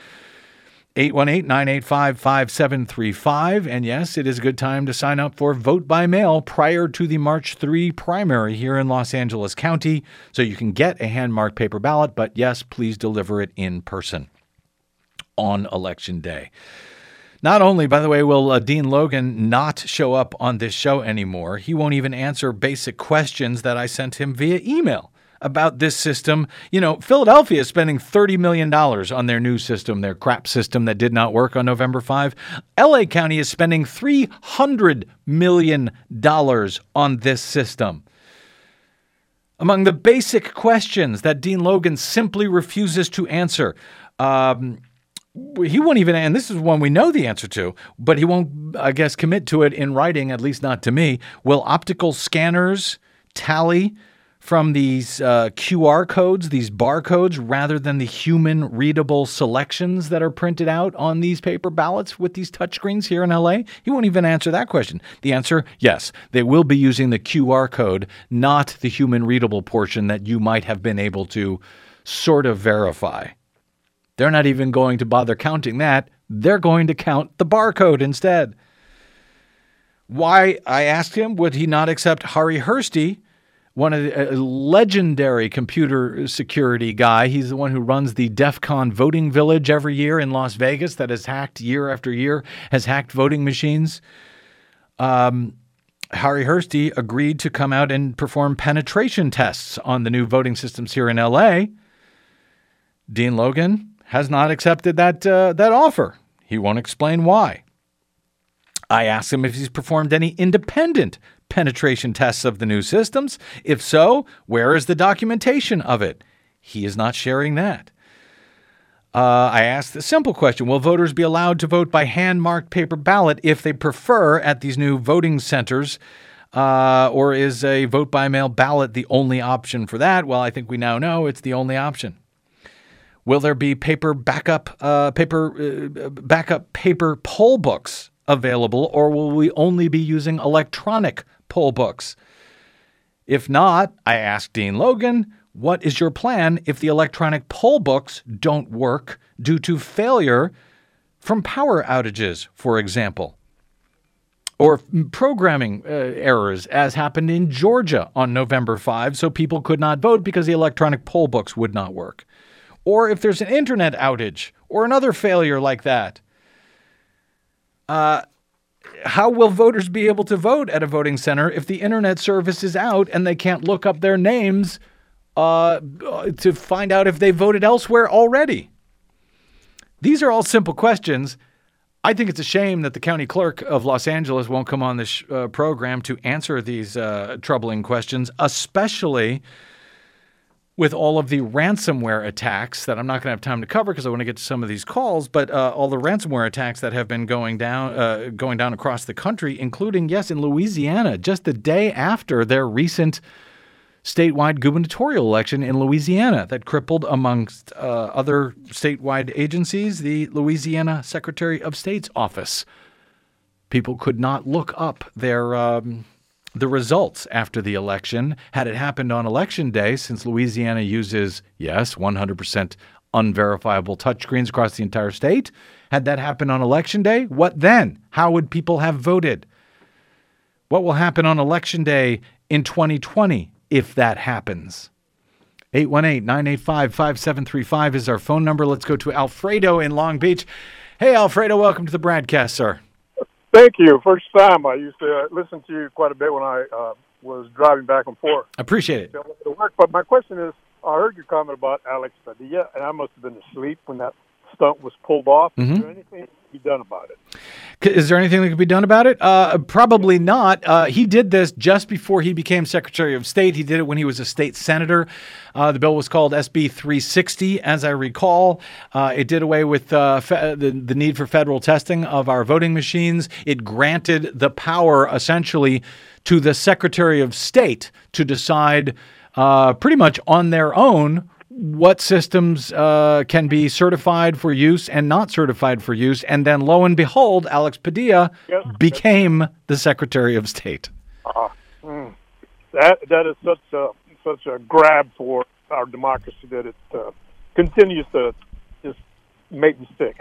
818 985 5735. And yes, it is a good time to sign up for vote by mail prior to the March 3 primary here in Los Angeles County so you can get a hand marked paper ballot. But yes, please deliver it in person on election day. Not only, by the way, will uh, Dean Logan not show up on this show anymore, he won't even answer basic questions that I sent him via email about this system. You know, Philadelphia is spending $30 million on their new system, their crap system that did not work on November 5. LA County is spending $300 million on this system. Among the basic questions that Dean Logan simply refuses to answer, um, he won't even, and this is one we know the answer to, but he won't, I guess, commit to it in writing, at least not to me. Will optical scanners tally from these uh, QR codes, these barcodes, rather than the human readable selections that are printed out on these paper ballots with these touchscreens here in LA? He won't even answer that question. The answer yes, they will be using the QR code, not the human readable portion that you might have been able to sort of verify. They're not even going to bother counting that. They're going to count the barcode instead. Why, I asked him, would he not accept Harri Hursti, one of the, a legendary computer security guy. He's the one who runs the DEF CON voting village every year in Las Vegas that has hacked year after year, has hacked voting machines. Um, Harri Hursti agreed to come out and perform penetration tests on the new voting systems here in LA. Dean Logan has not accepted that uh, that offer. He won't explain why. I asked him if he's performed any independent penetration tests of the new systems. If so, where is the documentation of it? He is not sharing that. Uh, I asked the simple question Will voters be allowed to vote by hand marked paper ballot if they prefer at these new voting centers? Uh, or is a vote by mail ballot the only option for that? Well, I think we now know it's the only option. Will there be paper backup, uh, paper uh, backup paper poll books available, or will we only be using electronic poll books? If not, I asked Dean Logan, what is your plan if the electronic poll books don't work due to failure from power outages, for example? Or programming uh, errors, as happened in Georgia on November 5, so people could not vote because the electronic poll books would not work or if there's an internet outage or another failure like that. Uh, how will voters be able to vote at a voting center if the internet service is out and they can't look up their names uh, to find out if they voted elsewhere already? These are all simple questions. I think it's a shame that the county clerk of Los Angeles won't come on this uh, program to answer these uh, troubling questions, especially with all of the ransomware attacks that I'm not going to have time to cover because I want to get to some of these calls, but uh, all the ransomware attacks that have been going down, uh, going down across the country, including yes, in Louisiana, just the day after their recent statewide gubernatorial election in Louisiana that crippled, amongst uh, other statewide agencies, the Louisiana Secretary of State's office. People could not look up their. Um, the results after the election. Had it happened on election day, since Louisiana uses, yes, 100% unverifiable touchscreens across the entire state, had that happened on election day, what then? How would people have voted? What will happen on election day in 2020 if that happens? 818 985 5735 is our phone number. Let's go to Alfredo in Long Beach. Hey, Alfredo, welcome to the BradCast, sir. Thank you. First time I used to uh, listen to you quite a bit when I uh, was driving back and forth I Appreciate it. to work. But my question is, I heard your comment about Alex Padilla, and I must have been asleep when that stunt was pulled off. Is there anything to be done about it? Is there anything that could be done about it? Uh, probably not. Uh, he did this just before he became Secretary of State. He did it when he was a state senator. Uh, the bill was called SB 360, as I recall. Uh, it did away with uh, fe- the, the need for federal testing of our voting machines. It granted the power, essentially, to the Secretary of State to decide uh, pretty much on their own what systems uh, can be certified for use and not certified for use. And then lo and behold, Alex Padilla Yes. became the Secretary of State. That that is such a such a grab for our democracy that it uh, continues to just make me sick.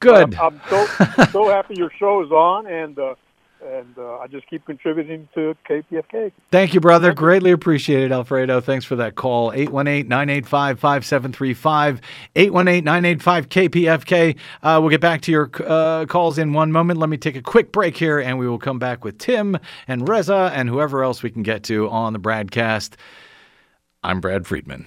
Good. I'm, I'm so so happy your show is on, and uh, and uh, I just keep contributing to KPFK. Thank you, brother. Greatly appreciated, Alfredo. Thanks for that call. 818 985 5735. 818 985 KPFK. Uh, We'll get back to your uh, calls in one moment. Let me take a quick break here, and we will come back with Tim and Reza and whoever else we can get to on the BradCast. I'm Brad Friedman.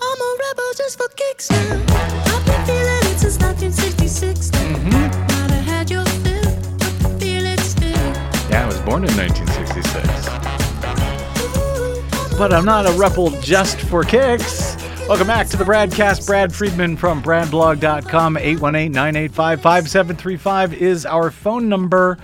I'm a rebel just for kicks now. I've been feeling it since 1966. Mm-hmm. Might have had your fill, but feel it still. Yeah, I was born in 1966. Ooh, But I'm not a rebel just for kicks. Welcome back to the Bradcast. Brad Friedman from BradBlog.com. 818 985 5735 is our phone number.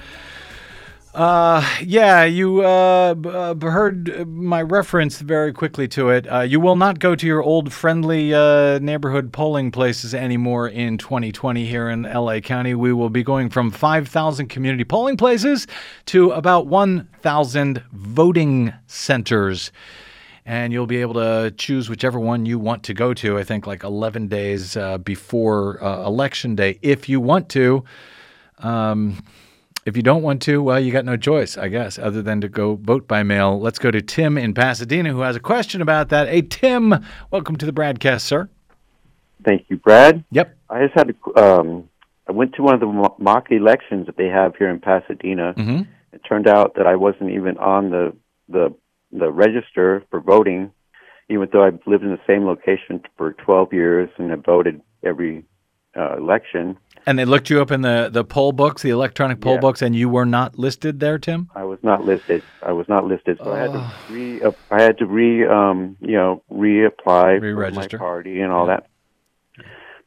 Uh, yeah, you uh, b- uh, heard my reference very quickly to it. Uh, you will not go to your old friendly uh, neighborhood polling places anymore in 2020 here in LA County. We will be going from 5,000 community polling places to about 1,000 voting centers and you'll be able to choose whichever one you want to go to. I think like 11 days uh, before uh, election day, if you want to. Um, if you don't want to, well, you got no choice, I guess, other than to go vote by mail. Let's go to Tim in Pasadena, who has a question about that. Hey, Tim, welcome to the BradCast, sir. Thank you, Brad. Yep. I just had to, um, I went to one of the mock elections that they have here in Pasadena. Mhm. It turned out that I wasn't even on the the the register for voting, even though I've lived in the same location for 12 years and have voted every uh, election. And they looked you up in the, the poll books, the electronic poll Yeah. books, and you were not listed there, Tim? I was not listed. I was not listed, so I had to re. I had to re. Um, you know, reapply for Re-register. my party and all that.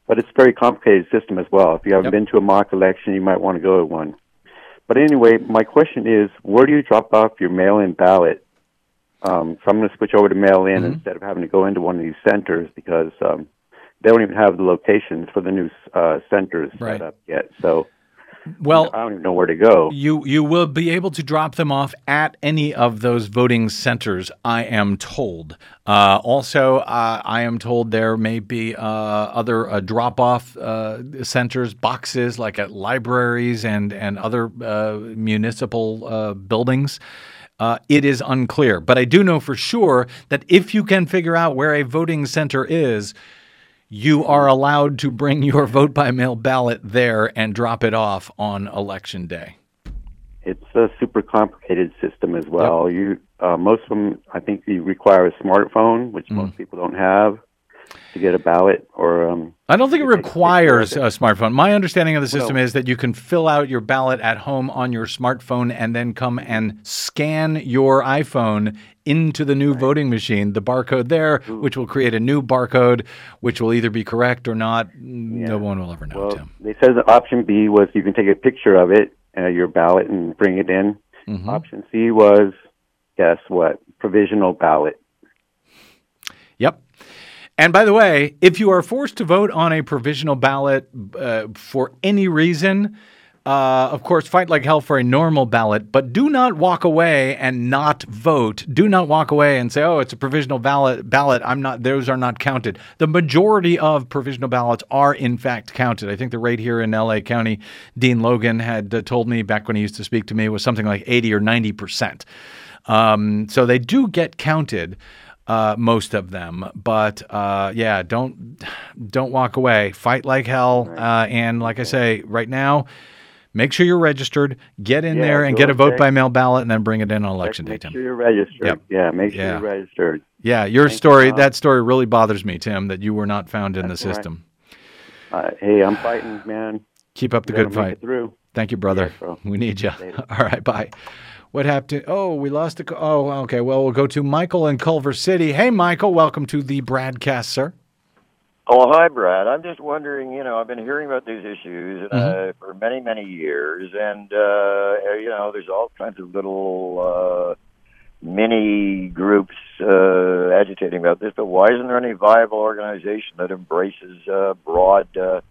But it's a very complicated system as well. If you haven't Yep. been to a mock election, you might want to go to one. But anyway, my question is, where do you drop off your mail-in ballot? Um, so I'm going to switch over to mail-in Mm-hmm. instead of having to go into one of these centers because um, they don't even have the locations for the new uh, centers Right. set up yet. So Well, I don't even know where to go. You you will be able to drop them off at any of those voting centers. I am told. Uh, also, uh, I am told there may be uh, other uh, drop off uh, centers, boxes like at libraries and and other uh, municipal uh, buildings. Uh, it is unclear, but I do know for sure that if you can figure out where a voting center is, you are allowed to bring your vote by mail ballot there and drop it off on election day. It's a super complicated system as well. You uh, most of them, I think, you require a smartphone, which Mm. most people don't have. to get a ballot or um, I don't think it to take a requires a smartphone. My understanding of the system Well- is that you can fill out your ballot at home on your smartphone and then come and scan your iPhone into the new voting machine, the barcode there, which will create a new barcode, which will either be correct or not. No one will ever know, Well, Tim. they said the option B was you can take a picture of it, uh, your ballot, and bring it in. Mm-hmm. Option C was, guess what? Provisional ballot. Yep. And by the way, if you are forced to vote on a provisional ballot uh, for any reason, uh, of course, fight like hell for a normal ballot, but do not walk away and not vote. Do not walk away and say, "Oh, it's a provisional ballot." Ballot. I'm not. Those are not counted. The majority of provisional ballots are in fact counted. I think the rate here in L.A. County, Dean Logan had uh, told me back when he used to speak to me was something like 80 or 90 percent. Um, so they do get counted uh, most of them. But uh, yeah, don't don't walk away. Fight like hell. Uh, and like I say, right now, make sure you're registered. Get in Yeah, there and get a vote check. by mail ballot, and then bring it in on election day. Tim. Make Tim. sure you're registered. Yep. Yeah, make sure Yeah. you're registered. Yeah, your Thank story. Bob. that story really bothers me, Tim. That you were not found in the all right. system. Uh, hey, I'm fighting, man. Keep up the good fight. through. Thank you, brother. Yeah, we need you. Later. All right, bye. What happened? Oh, we lost a. Oh, okay. Well, we'll go to Michael in Culver City. Hey, Michael. Welcome to the BradCast, sir. Oh, hi, Brad. I'm just wondering, you know, I've been hearing about these issues uh, Mhm. for many, many years, and, uh, you know, there's all kinds of little uh, mini groups uh, agitating about this, but why isn't there any viable organization that embraces a broad uh,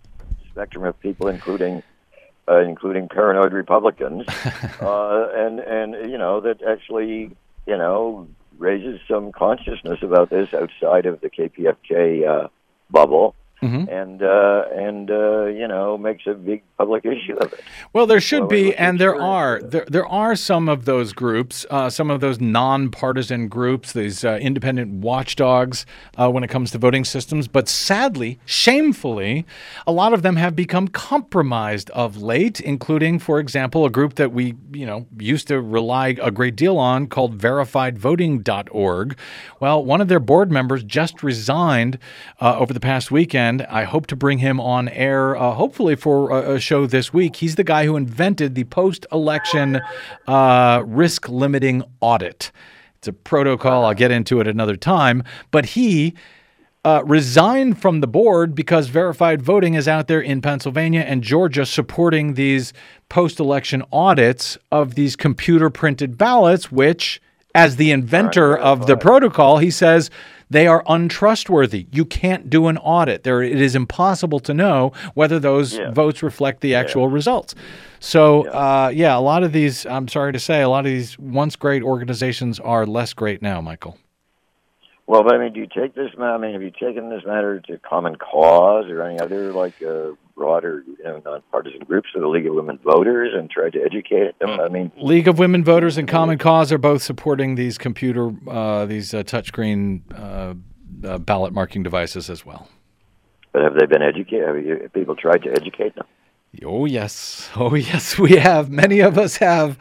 spectrum of people, including uh, including paranoid Republicans, uh, and and you know that actually you know raises some consciousness about this outside of the KPFK uh, Bravo. Mhm. and uh, and uh, you know makes a big public issue of it. Well, there should Well, be, and there are. There, there are some of those groups, uh, some of those nonpartisan groups, these uh, independent watchdogs uh, when it comes to voting systems. But sadly, shamefully, a lot of them have become compromised of late, including, for example, a group that we, you know, used to rely a great deal on called verifiedvoting.org. Well, one of their board members just resigned uh, over the past weekend. I hope to bring him on air, uh, hopefully for a, a show this week. He's the guy who invented the post election uh, risk limiting audit. It's a protocol. I'll get into it another time. But he uh, resigned from the board because verified voting is out there in Pennsylvania and Georgia supporting these post election audits of these computer printed ballots, which, as the inventor of the protocol, he says they are untrustworthy. You can't do an audit. There, it is impossible to know whether those votes reflect the actual results. So, uh, yeah, a lot of these, I'm sorry to say, a lot of these once great organizations are less great now, Michael. Well, but I mean, do you take this? I mean, have you taken this matter to Common Cause or any other like uh, broader, you know, nonpartisan groups, or the League of Women Voters, and tried to educate them? I mean, League of Women Voters and Common Cause are both supporting these computer, uh, these uh, touchscreen uh, uh, ballot marking devices as well. but have they been educated? Have, you, have people tried to educate them? Oh yes, oh yes, we have. Many of us have.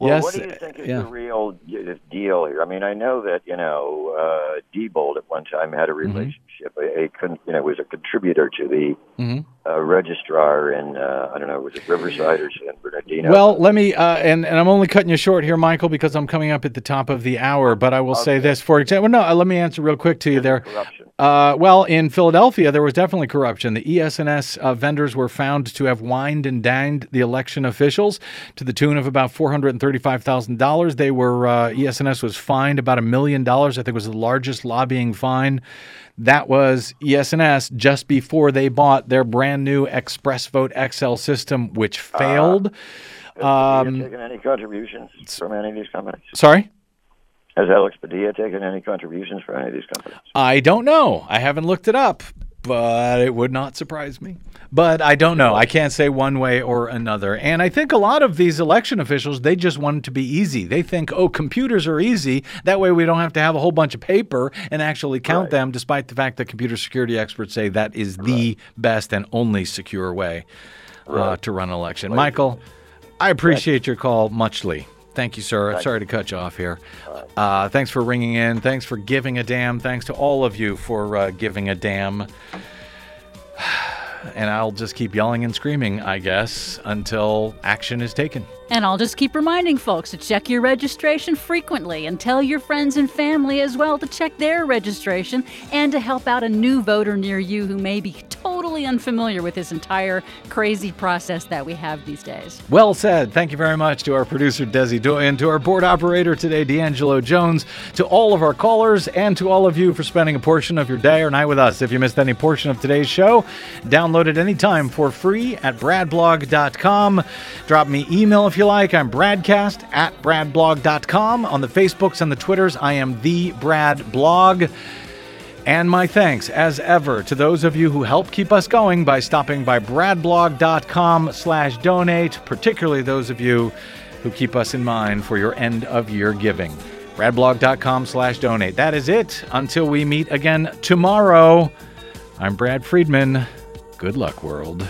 Well, yes, what do you think is yeah. the real uh, deal here? I mean, I know that you know uh, Diebold at one time had a Mm-hmm. relationship. A, a con- you know was a contributor to the Mhm. uh, registrar in uh, I don't know was it Riverside or San Bernardino? Well, let me, uh, and, and I'm only cutting you short here, Michael, because I'm coming up at the top of the hour. But I will say this, for example, no, uh, let me answer real quick to you there. Uh, well, in Philadelphia, there was definitely corruption. The ES&S uh, vendors were found to have wined and dined the election officials to the tune of about $435,000. They were, uh, ES&S was fined about a million dollars. I think it was the largest lobbying fine. That was ES&S just before they bought their brand new Express Vote XL system, which failed. Have Um, taken any contributions from any of these companies? sorry? Has Alex Padilla taken any contributions from any of these companies? I don't know. I haven't looked it up, but it would not surprise me. But I don't know. I can't say one way or another. And I think a lot of these election officials, they just want it to be easy. They think, oh, computers are easy. That way we don't have to have a whole bunch of paper and actually count them, despite the fact that computer security experts say that is the best and only secure way uh, to run an election. Michael, I appreciate your call muchly. Thank you, sir. Sorry to cut you off here. Uh, thanks for ringing in. Thanks for giving a damn. Thanks to all of you for uh, giving a damn. And I'll just keep yelling and screaming, I guess, until action is taken. And I'll just keep reminding folks to check your registration frequently and tell your friends and family as well to check their registration and to help out a new voter near you who may be totally unfamiliar with this entire crazy process that we have these days. Well said. Thank you very much to our producer, Desi Doyen, to our board operator today, D'Angelo Jones, to all of our callers, and to all of you for spending a portion of your day or night with us. If you missed any portion of today's show, download it anytime for free at bradblog.com. Drop me email if you like. I'm bradcast at bradblog.com. On the Facebooks and the Twitters, I am the Brad Blog. And my thanks, as ever, to those of you who help keep us going by stopping by bradblog.com slash donate, particularly those of you who keep us in mind for your end of year giving. bradblog.com slash donate. That is it. Until we meet again tomorrow, I'm Brad Friedman. Good luck, world.